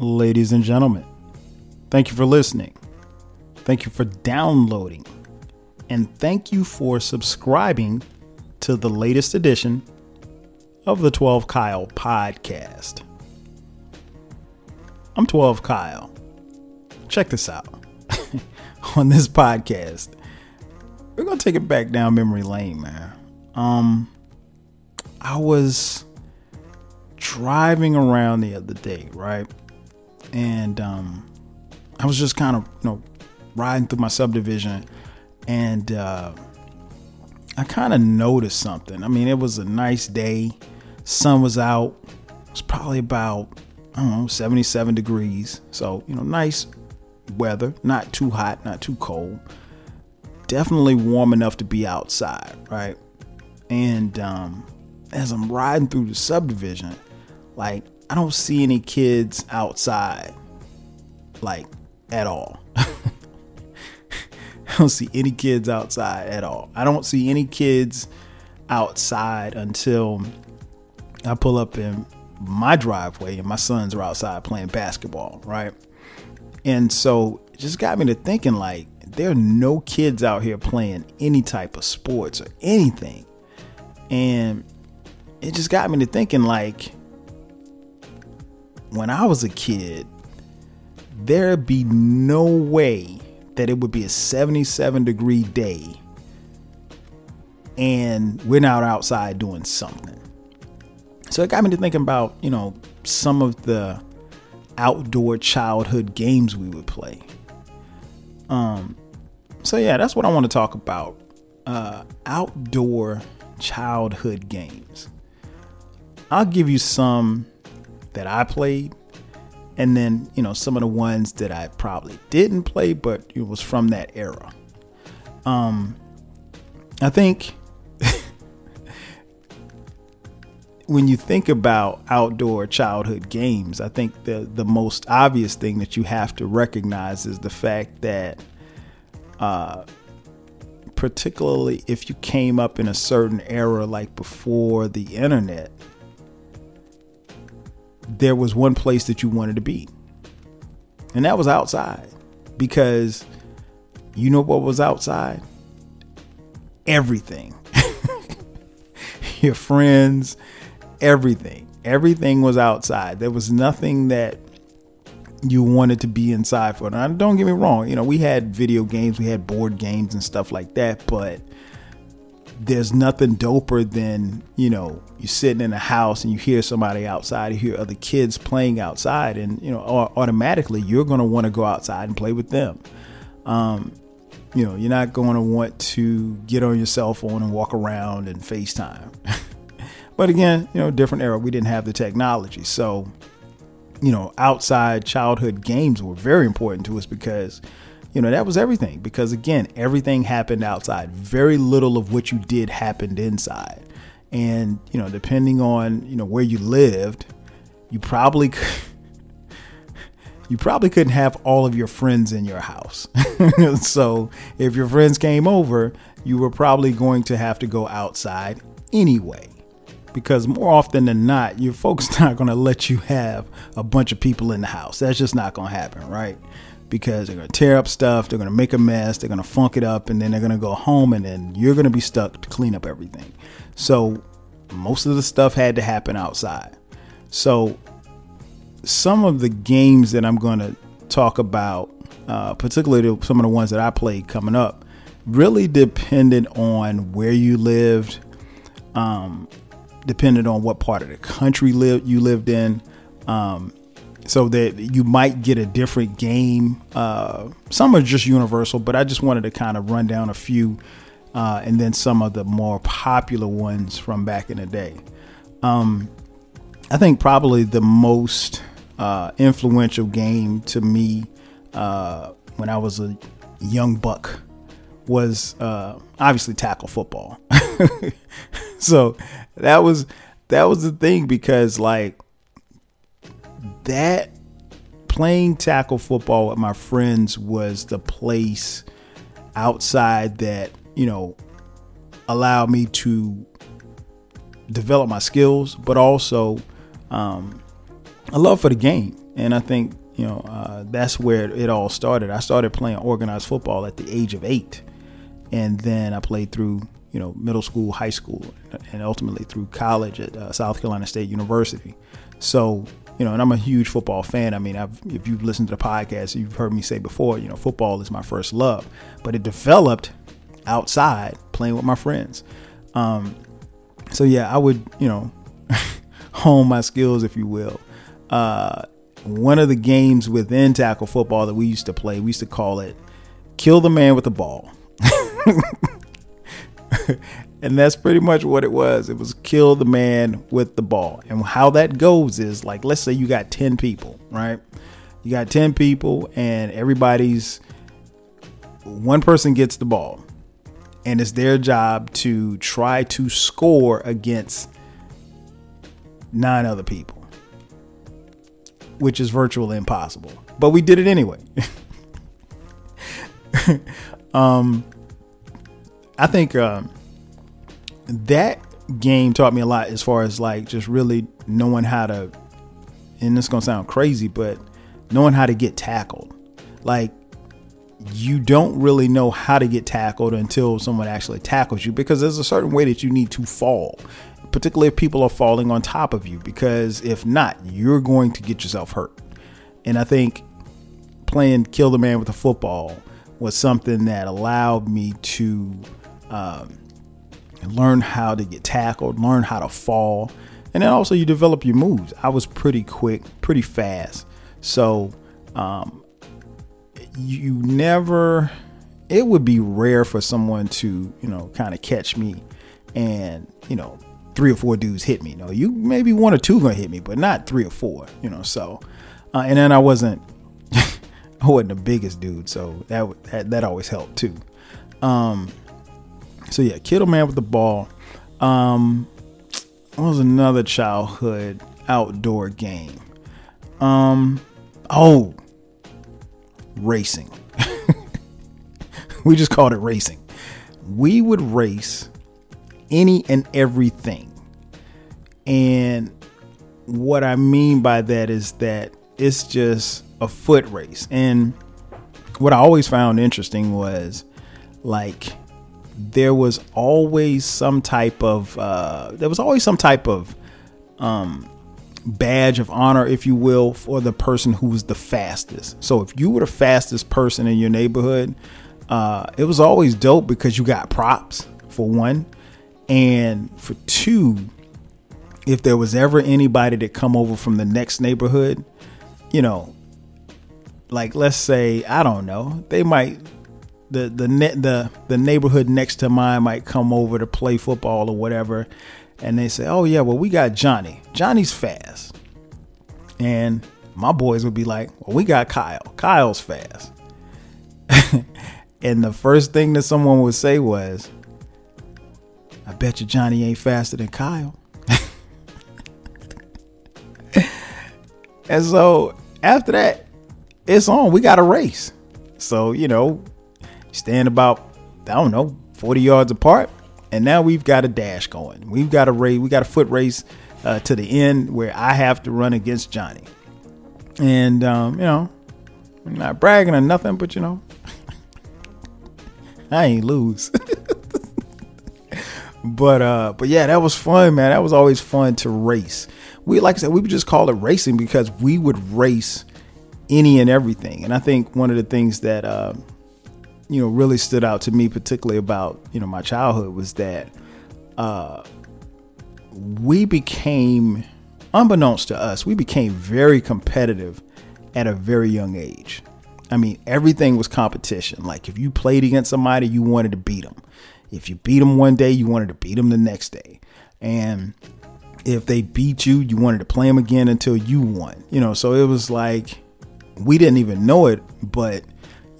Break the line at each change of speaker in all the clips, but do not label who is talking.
ladies and gentlemen. Thank you for listening. Thank you for downloading. And thank you for subscribing to the latest edition of the 12 Kyle podcast. I'm 12 Kyle. Check this out. On this podcast, we're going to take it back down memory lane, man. Um I was driving around the other day, right? And um I was just kind of, you know, riding through my subdivision and uh I kind of noticed something. I mean, it was a nice day. Sun was out. It was probably about I don't know, 77 degrees. So, you know, nice weather, not too hot, not too cold. Definitely warm enough to be outside, right? And um as I'm riding through the subdivision, like I don't see any kids outside like at all. I don't see any kids outside at all. I don't see any kids outside until I pull up in my driveway and my sons are outside playing basketball, right? And so it just got me to thinking like there are no kids out here playing any type of sports or anything. And it just got me to thinking like when I was a kid, there'd be no way that it would be a 77 degree day and we're not outside doing something. So it got me to thinking about, you know, some of the outdoor childhood games we would play. Um so yeah, that's what I want to talk about. Uh outdoor childhood games. I'll give you some that I played and then, you know, some of the ones that I probably didn't play but it was from that era. Um I think when you think about outdoor childhood games, I think the the most obvious thing that you have to recognize is the fact that uh particularly if you came up in a certain era like before the internet, there was one place that you wanted to be. And that was outside. Because you know what was outside? Everything. Your friends, everything. Everything was outside. There was nothing that you wanted to be inside for. Now, don't get me wrong, you know, we had video games, we had board games and stuff like that, but there's nothing doper than, you know, you're sitting in a house and you hear somebody outside, you hear other kids playing outside, and, you know, automatically you're going to want to go outside and play with them. Um, you know, you're not going to want to get on your cell phone and walk around and FaceTime. but again, you know, different era. We didn't have the technology. So, you know, outside childhood games were very important to us because, you know, that was everything. Because again, everything happened outside. Very little of what you did happened inside. And, you know, depending on, you know, where you lived, you probably you probably couldn't have all of your friends in your house. so, if your friends came over, you were probably going to have to go outside anyway because more often than not, your folks not going to let you have a bunch of people in the house. That's just not going to happen, right? Because they're going to tear up stuff, they're going to make a mess, they're going to funk it up, and then they're going to go home, and then you're going to be stuck to clean up everything. So, most of the stuff had to happen outside. So, some of the games that I'm going to talk about, uh, particularly some of the ones that I played coming up, really depended on where you lived. Um, depending on what part of the country you lived in. Um, so that you might get a different game. Uh, some are just universal, but I just wanted to kind of run down a few, uh, and then some of the more popular ones from back in the day. Um, I think probably the most uh, influential game to me uh, when I was a young buck was uh, obviously tackle football. so that was that was the thing because like that playing tackle football with my friends was the place outside that you know allowed me to develop my skills but also um, a love for the game and I think you know uh, that's where it all started. I started playing organized football at the age of eight, and then I played through you know middle school, high school, and ultimately through college at uh, South Carolina State University. So you know, and I'm a huge football fan. I mean, I've, if you've listened to the podcast, you've heard me say before, you know, football is my first love, but it developed outside playing with my friends. Um, so yeah, I would, you know, hone my skills, if you will. Uh, one of the games within tackle football that we used to play, we used to call it "Kill the Man with the Ball." and that's pretty much what it was. It was kill the man with the ball. And how that goes is like, let's say you got 10 people, right? You got 10 people, and everybody's one person gets the ball, and it's their job to try to score against nine other people, which is virtually impossible. But we did it anyway. um, I think. Um, that game taught me a lot as far as like just really knowing how to and this gonna sound crazy but knowing how to get tackled like you don't really know how to get tackled until someone actually tackles you because there's a certain way that you need to fall particularly if people are falling on top of you because if not you're going to get yourself hurt and i think playing kill the man with a football was something that allowed me to um, learn how to get tackled, learn how to fall, and then also you develop your moves. I was pretty quick, pretty fast, so um, you never. It would be rare for someone to you know kind of catch me, and you know three or four dudes hit me. You know, you maybe one or two gonna hit me, but not three or four. You know, so uh, and then I wasn't. I wasn't the biggest dude, so that that, that always helped too. Um, so yeah, Kill the Man with the ball. Um, what was another childhood outdoor game? Um, oh, racing. we just called it racing. We would race any and everything. And what I mean by that is that it's just a foot race. And what I always found interesting was like there was always some type of uh, there was always some type of um, badge of honor, if you will, for the person who was the fastest. So if you were the fastest person in your neighborhood, uh, it was always dope because you got props for one, and for two, if there was ever anybody that come over from the next neighborhood, you know, like let's say I don't know, they might the the net the the neighborhood next to mine might come over to play football or whatever, and they say, "Oh yeah, well we got Johnny. Johnny's fast," and my boys would be like, "Well, we got Kyle. Kyle's fast." and the first thing that someone would say was, "I bet you Johnny ain't faster than Kyle." and so after that, it's on. We got a race. So, you know, stand about, I don't know, 40 yards apart. And now we've got a dash going. We've got a race. We got a foot race uh, to the end where I have to run against Johnny. And, um, you know, I'm not bragging or nothing, but, you know, I ain't lose. but uh but yeah that was fun man that was always fun to race we like i said we would just call it racing because we would race any and everything and i think one of the things that uh you know really stood out to me particularly about you know my childhood was that uh, we became unbeknownst to us we became very competitive at a very young age. I mean everything was competition. Like if you played against somebody you wanted to beat them if you beat them one day you wanted to beat them the next day. And if they beat you you wanted to play them again until you won you know? So it was like we didn't even know it but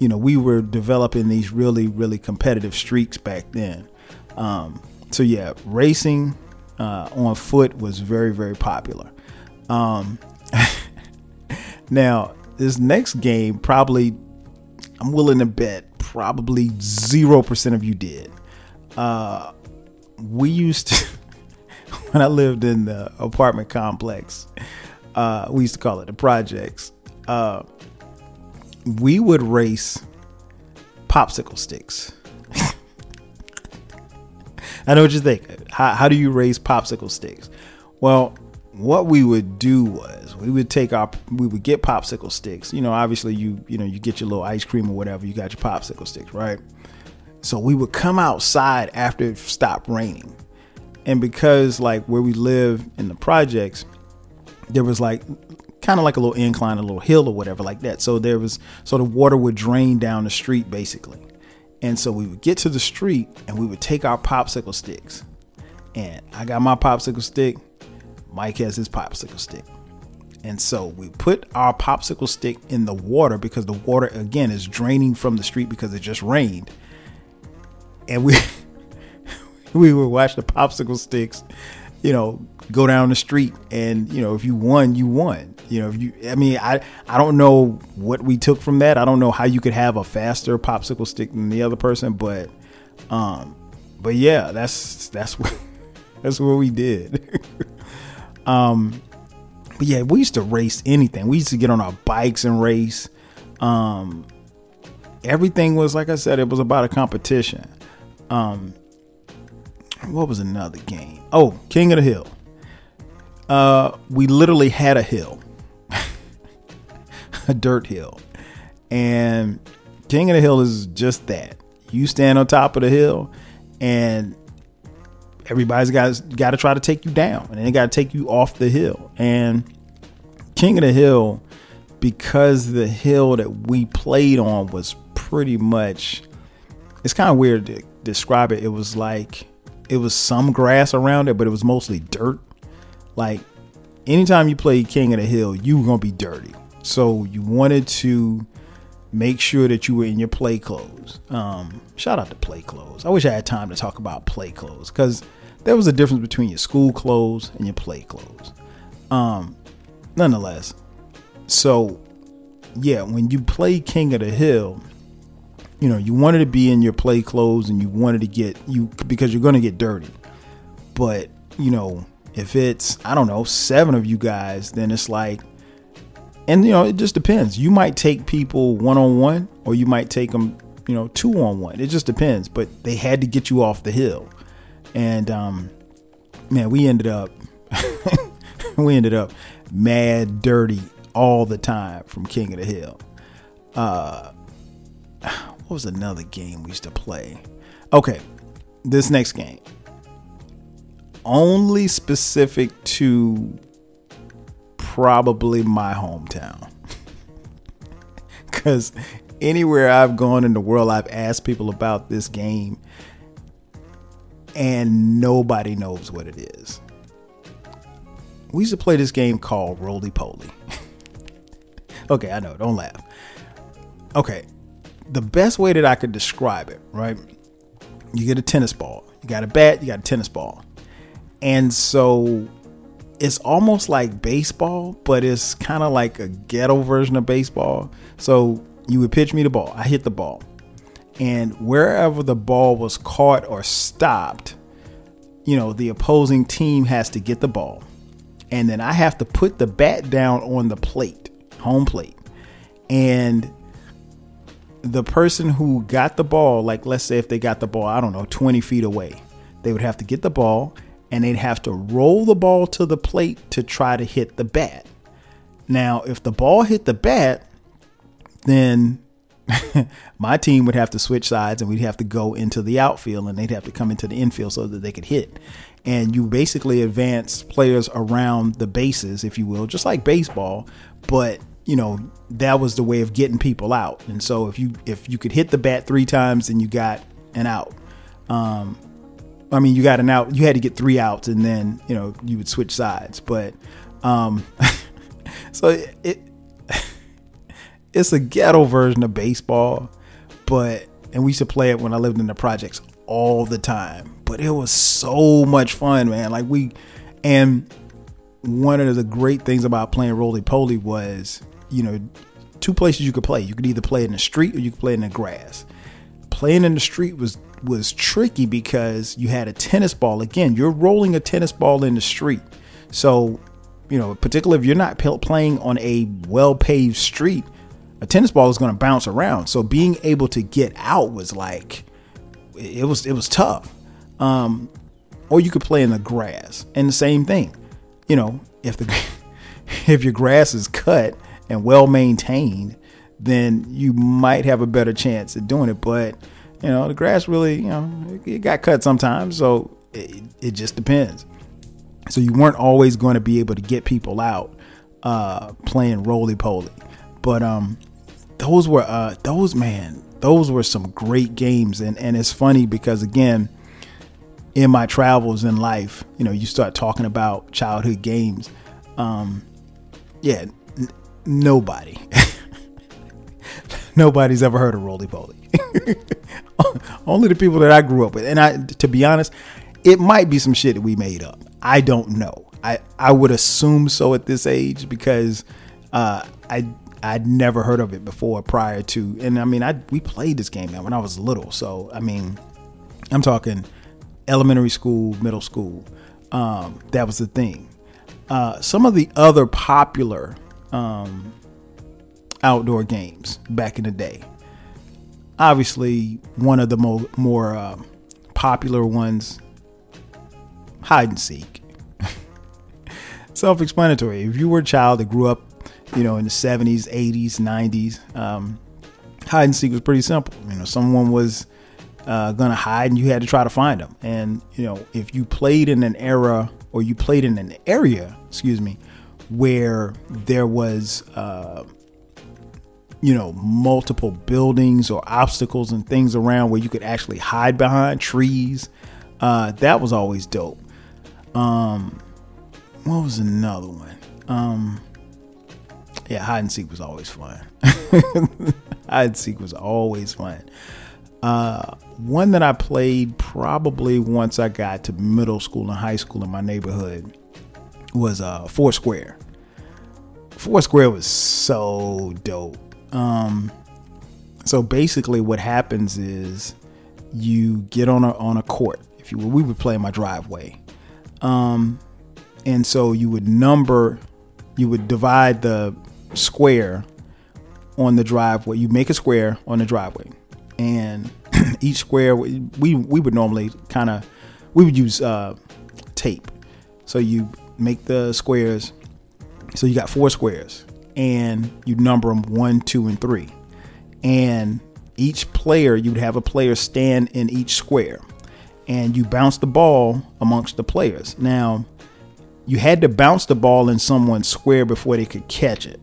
you know, we were developing these really, really competitive streaks back then. Um, so yeah, racing uh, on foot was very, very popular. Um, now, this next game probably, I'm willing to bet, probably zero percent of you did. Uh, we used to when I lived in the apartment complex. Uh, we used to call it the projects. Uh, we would race popsicle sticks. I know what you think. How, how do you raise popsicle sticks? Well, what we would do was we would take our we would get popsicle sticks. You know, obviously you you know you get your little ice cream or whatever. You got your popsicle sticks, right? So we would come outside after it stopped raining, and because like where we live in the projects, there was like kind of like a little incline, a little hill or whatever like that. So there was so the water would drain down the street basically. And so we would get to the street and we would take our popsicle sticks. And I got my popsicle stick. Mike has his popsicle stick. And so we put our popsicle stick in the water because the water again is draining from the street because it just rained. And we we would watch the popsicle sticks, you know, go down the street and you know, if you won, you won. You know, if you I mean, I I don't know what we took from that. I don't know how you could have a faster popsicle stick than the other person, but um but yeah, that's that's what that's what we did. um but yeah, we used to race anything. We used to get on our bikes and race. Um, everything was like I said, it was about a competition. Um, what was another game? Oh, King of the Hill. Uh, we literally had a hill, a dirt hill, and King of the Hill is just that. You stand on top of the hill, and everybody's got got to try to take you down, and they got to take you off the hill. And King of the Hill, because the hill that we played on was pretty much, it's kind of weird to describe it. It was like it was some grass around it, but it was mostly dirt. Like anytime you play King of the Hill, you were gonna be dirty. So you wanted to make sure that you were in your play clothes. Um, shout out to play clothes. I wish I had time to talk about play clothes because there was a difference between your school clothes and your play clothes. Um, nonetheless, so yeah, when you play King of the Hill, you know, you wanted to be in your play clothes and you wanted to get you because you're going to get dirty. But, you know, if it's, I don't know, seven of you guys, then it's like, and, you know, it just depends. You might take people one on one or you might take them, you know, two on one. It just depends. But they had to get you off the hill. And um, man, we ended up we ended up mad dirty all the time from King of the Hill. Uh, what was another game we used to play? Okay, this next game only specific to probably my hometown. Because anywhere I've gone in the world, I've asked people about this game, and nobody knows what it is. We used to play this game called Roly Poly. okay, I know, don't laugh. Okay, the best way that I could describe it, right? You get a tennis ball, you got a bat, you got a tennis ball. And so it's almost like baseball, but it's kind of like a ghetto version of baseball. So you would pitch me the ball, I hit the ball. And wherever the ball was caught or stopped, you know, the opposing team has to get the ball and then I have to put the bat down on the plate, home plate. And the person who got the ball, like let's say if they got the ball, I don't know, 20 feet away, they would have to get the ball and they'd have to roll the ball to the plate to try to hit the bat. Now, if the ball hit the bat, then my team would have to switch sides and we'd have to go into the outfield and they'd have to come into the infield so that they could hit and you basically advance players around the bases, if you will, just like baseball. But you know that was the way of getting people out. And so if you if you could hit the bat three times, then you got an out. Um, I mean, you got an out. You had to get three outs, and then you know you would switch sides. But um, so it, it it's a ghetto version of baseball, but and we used to play it when I lived in the projects all the time but it was so much fun, man. Like we, and one of the great things about playing roly poly was, you know, two places you could play. You could either play in the street or you could play in the grass. Playing in the street was was tricky because you had a tennis ball. Again, you're rolling a tennis ball in the street. So you know, particularly if you're not playing on a well paved street, a tennis ball is going to bounce around. So being able to get out was like, it was it was tough. Um, or you could play in the grass, and the same thing. You know, if the if your grass is cut and well maintained, then you might have a better chance at doing it. But you know, the grass really, you know, it got cut sometimes, so it, it just depends. So you weren't always going to be able to get people out uh, playing roly poly, but um, those were uh, those man, those were some great games, and and it's funny because again, in my travels in life, you know, you start talking about childhood games. Um, yeah, nobody, nobody's ever heard of roly poly. Only the people that I grew up with, and I, to be honest, it might be some shit that we made up. I don't know. I I would assume so at this age because uh, I I'd never heard of it before prior to, and I mean I we played this game man when I was little. So I mean, I'm talking elementary school, middle school. Um, that was the thing. Uh, some of the other popular um, outdoor games back in the day. Obviously, one of the mo- more uh, popular ones, hide and seek. Self-explanatory. If you were a child that grew up, you know, in the '70s, '80s, '90s, um, hide and seek was pretty simple. You know, someone was uh, gonna hide, and you had to try to find them. And you know, if you played in an era or you played in an area, excuse me, where there was, uh, you know, multiple buildings or obstacles and things around where you could actually hide behind trees, uh, that was always dope. Um, what was another one? Um, yeah, hide and seek was always fun. hide and seek was always fun. Uh, one that I played probably once I got to middle school and high school in my neighborhood was uh, Foursquare. Foursquare was so dope. Um, so basically, what happens is you get on a on a court. If you we would play in my driveway, um, and so you would number, you would divide the square on the driveway. You make a square on the driveway and each square we we would normally kind of we would use uh, tape. So you make the squares. So you got four squares, and you number them one, two, and three. And each player, you'd have a player stand in each square, and you bounce the ball amongst the players. Now, you had to bounce the ball in someone's square before they could catch it.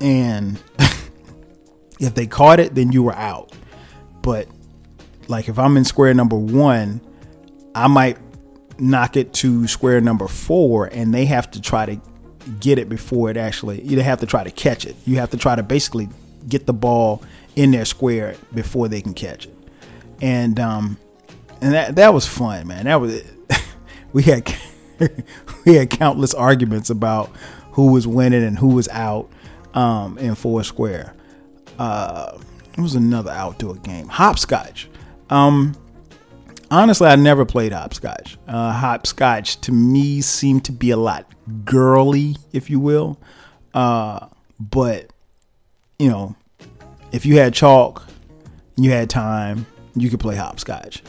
And if they caught it, then you were out. But like if I'm in square number one, I might knock it to square number four, and they have to try to get it before it actually. You have to try to catch it. You have to try to basically get the ball in their square before they can catch it. And um, and that that was fun, man. That was we had we had countless arguments about who was winning and who was out um, in Foursquare uh, it was another outdoor game, hopscotch. Um, honestly, I never played hopscotch. Uh, hopscotch to me seemed to be a lot girly, if you will. Uh, but you know, if you had chalk, you had time, you could play hopscotch.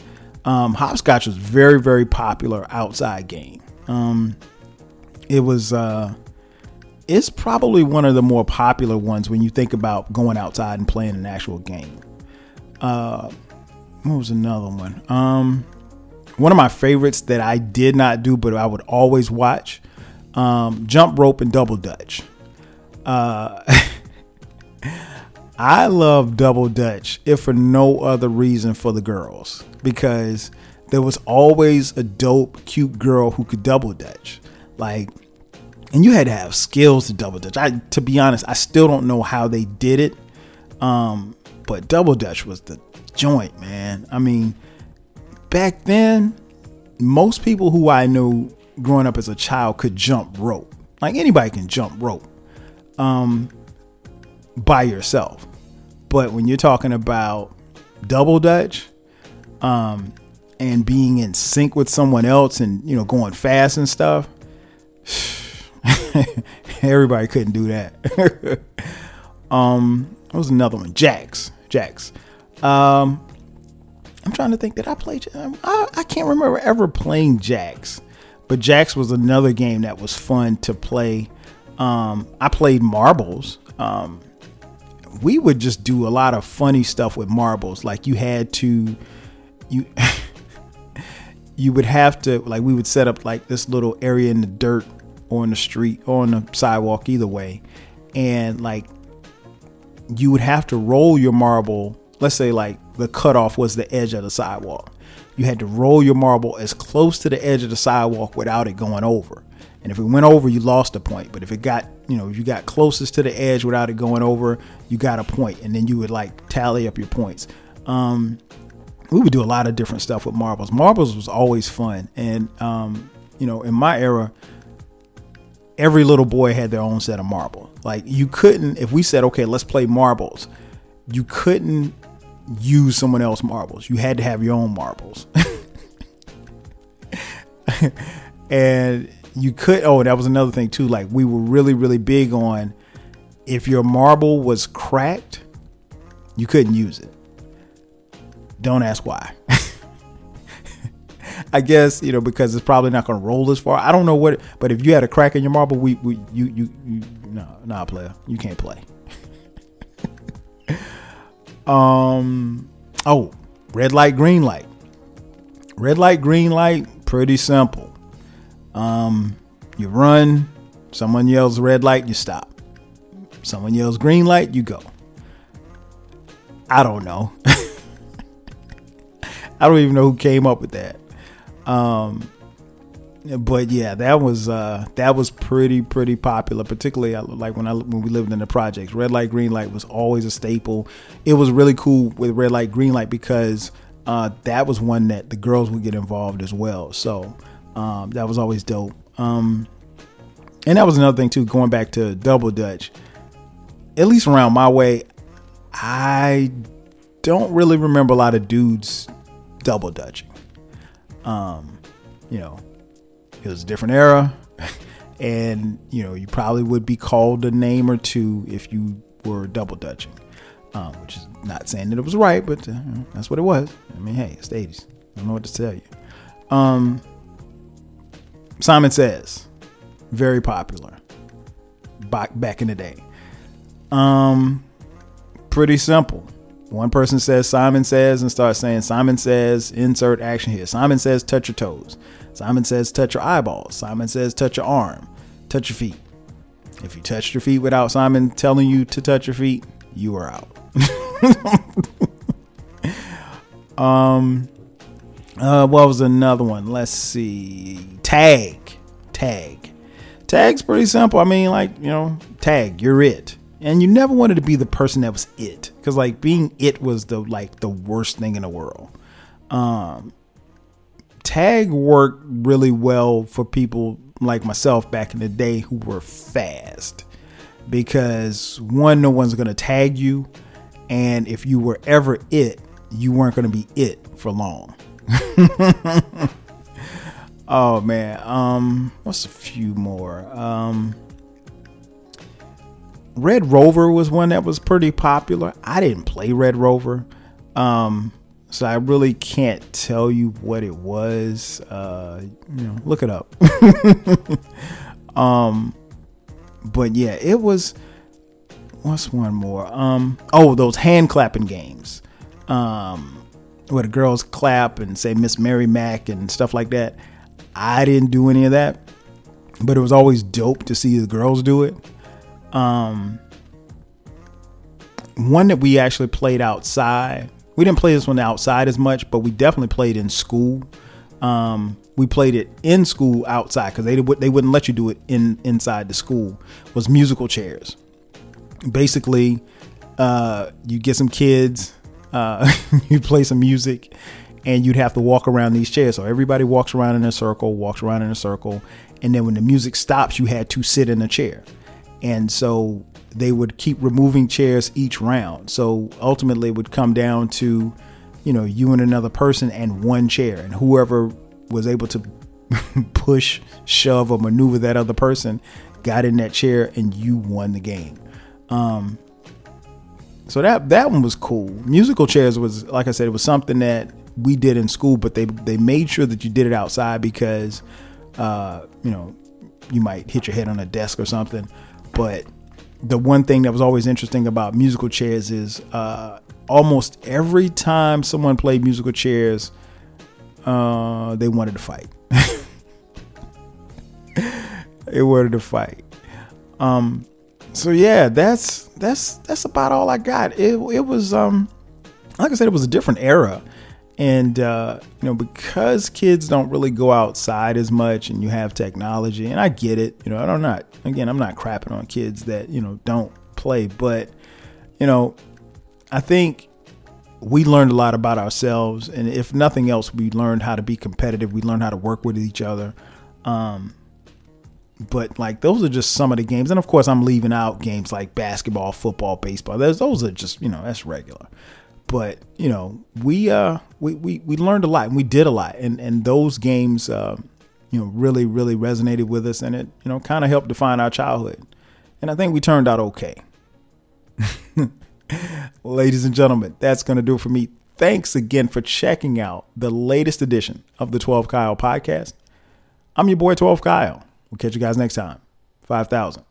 Um, hopscotch was very, very popular outside game. Um, it was uh, it's probably one of the more popular ones when you think about going outside and playing an actual game. Uh, what was another one? Um, one of my favorites that I did not do, but I would always watch um, jump rope and double dutch. Uh, I love double dutch, if for no other reason for the girls, because there was always a dope, cute girl who could double dutch. Like, and you had to have skills to double dutch. I, to be honest, I still don't know how they did it. Um, but double dutch was the joint, man. I mean, back then, most people who I knew growing up as a child could jump rope. Like anybody can jump rope, um, by yourself. But when you're talking about double dutch, um, and being in sync with someone else and you know going fast and stuff Everybody couldn't do that. um, what was another one? Jacks. Jacks. Um, I'm trying to think. Did I play? I, I can't remember ever playing Jacks, but Jacks was another game that was fun to play. Um, I played marbles. Um, we would just do a lot of funny stuff with marbles. Like you had to, you, you would have to like we would set up like this little area in the dirt or in the street or on the sidewalk either way, and like you would have to roll your marble. Let's say like the cutoff was the edge of the sidewalk. You had to roll your marble as close to the edge of the sidewalk without it going over. And if it went over, you lost a point. But if it got, you know, you got closest to the edge without it going over, you got a point. And then you would like tally up your points. Um, we would do a lot of different stuff with marbles. Marbles was always fun. And, um, you know, in my era, every little boy had their own set of marbles. Like you couldn't, if we said, okay, let's play marbles, you couldn't use someone else's marbles. You had to have your own marbles. and you could oh that was another thing too like we were really really big on if your marble was cracked you couldn't use it don't ask why i guess you know because it's probably not going to roll as far i don't know what but if you had a crack in your marble we, we you you, you no nah player you can't play um oh red light green light red light green light pretty simple um, you run, someone yells red light, you stop. Someone yells green light, you go. I don't know. I don't even know who came up with that. Um, but yeah, that was uh, that was pretty pretty popular. Particularly uh, like when I when we lived in the projects, red light green light was always a staple. It was really cool with red light green light because uh, that was one that the girls would get involved as well. So um, that was always dope. Um, and that was another thing too. Going back to double dutch, at least around my way, I don't really remember a lot of dudes double dutching. Um, you know, it was a different era, and you know you probably would be called a name or two if you were double dutching. Um, which is not saying that it was right, but uh, that's what it was. I mean, hey, it's the 80s. I don't know what to tell you. Um, Simon Says, very popular back back in the day. Um, pretty simple. One person says Simon says and starts saying Simon says insert action here. Simon says touch your toes. Simon says touch your eyeballs. Simon says touch your arm. Touch your feet. If you touched your feet without Simon telling you to touch your feet, you are out. um uh, what was another one? Let's see. Tag. Tag. Tag's pretty simple. I mean, like, you know, tag, you're it. And you never wanted to be the person that was it. Cause like being it was the like the worst thing in the world. Um tag worked really well for people like myself back in the day who were fast. Because one, no one's gonna tag you. And if you were ever it, you weren't gonna be it for long. oh man. Um what's a few more? Um Red Rover was one that was pretty popular. I didn't play Red Rover. Um so I really can't tell you what it was. Uh you know, look it up. um but yeah, it was what's one more? Um oh, those hand clapping games. Um where the girls clap and say Miss Mary Mack and stuff like that. I didn't do any of that, but it was always dope to see the girls do it. Um, one that we actually played outside. We didn't play this one outside as much, but we definitely played in school. Um, we played it in school outside because they they wouldn't let you do it in inside the school. Was musical chairs. Basically, uh, you get some kids uh, you'd play some music and you'd have to walk around these chairs. So everybody walks around in a circle, walks around in a circle, and then when the music stops, you had to sit in a chair. And so they would keep removing chairs each round. So ultimately, it would come down to, you know, you and another person and one chair, and whoever was able to push, shove, or maneuver that other person got in that chair, and you won the game. Um, so that that one was cool. Musical chairs was like I said, it was something that we did in school, but they they made sure that you did it outside because uh, you know you might hit your head on a desk or something. But the one thing that was always interesting about musical chairs is uh, almost every time someone played musical chairs, uh, they wanted to fight. they wanted to fight. Um, so yeah, that's that's that's about all I got. It it was um, like I said, it was a different era, and uh, you know because kids don't really go outside as much, and you have technology, and I get it. You know, I'm not again, I'm not crapping on kids that you know don't play, but you know, I think we learned a lot about ourselves, and if nothing else, we learned how to be competitive. We learned how to work with each other. Um, but like those are just some of the games, and of course, I'm leaving out games like basketball, football, baseball. Those those are just you know that's regular. But you know we uh we we, we learned a lot and we did a lot, and and those games uh, you know really really resonated with us, and it you know kind of helped define our childhood, and I think we turned out okay. Ladies and gentlemen, that's going to do it for me. Thanks again for checking out the latest edition of the 12 Kyle podcast. I'm your boy, 12 Kyle. We'll catch you guys next time. 5,000.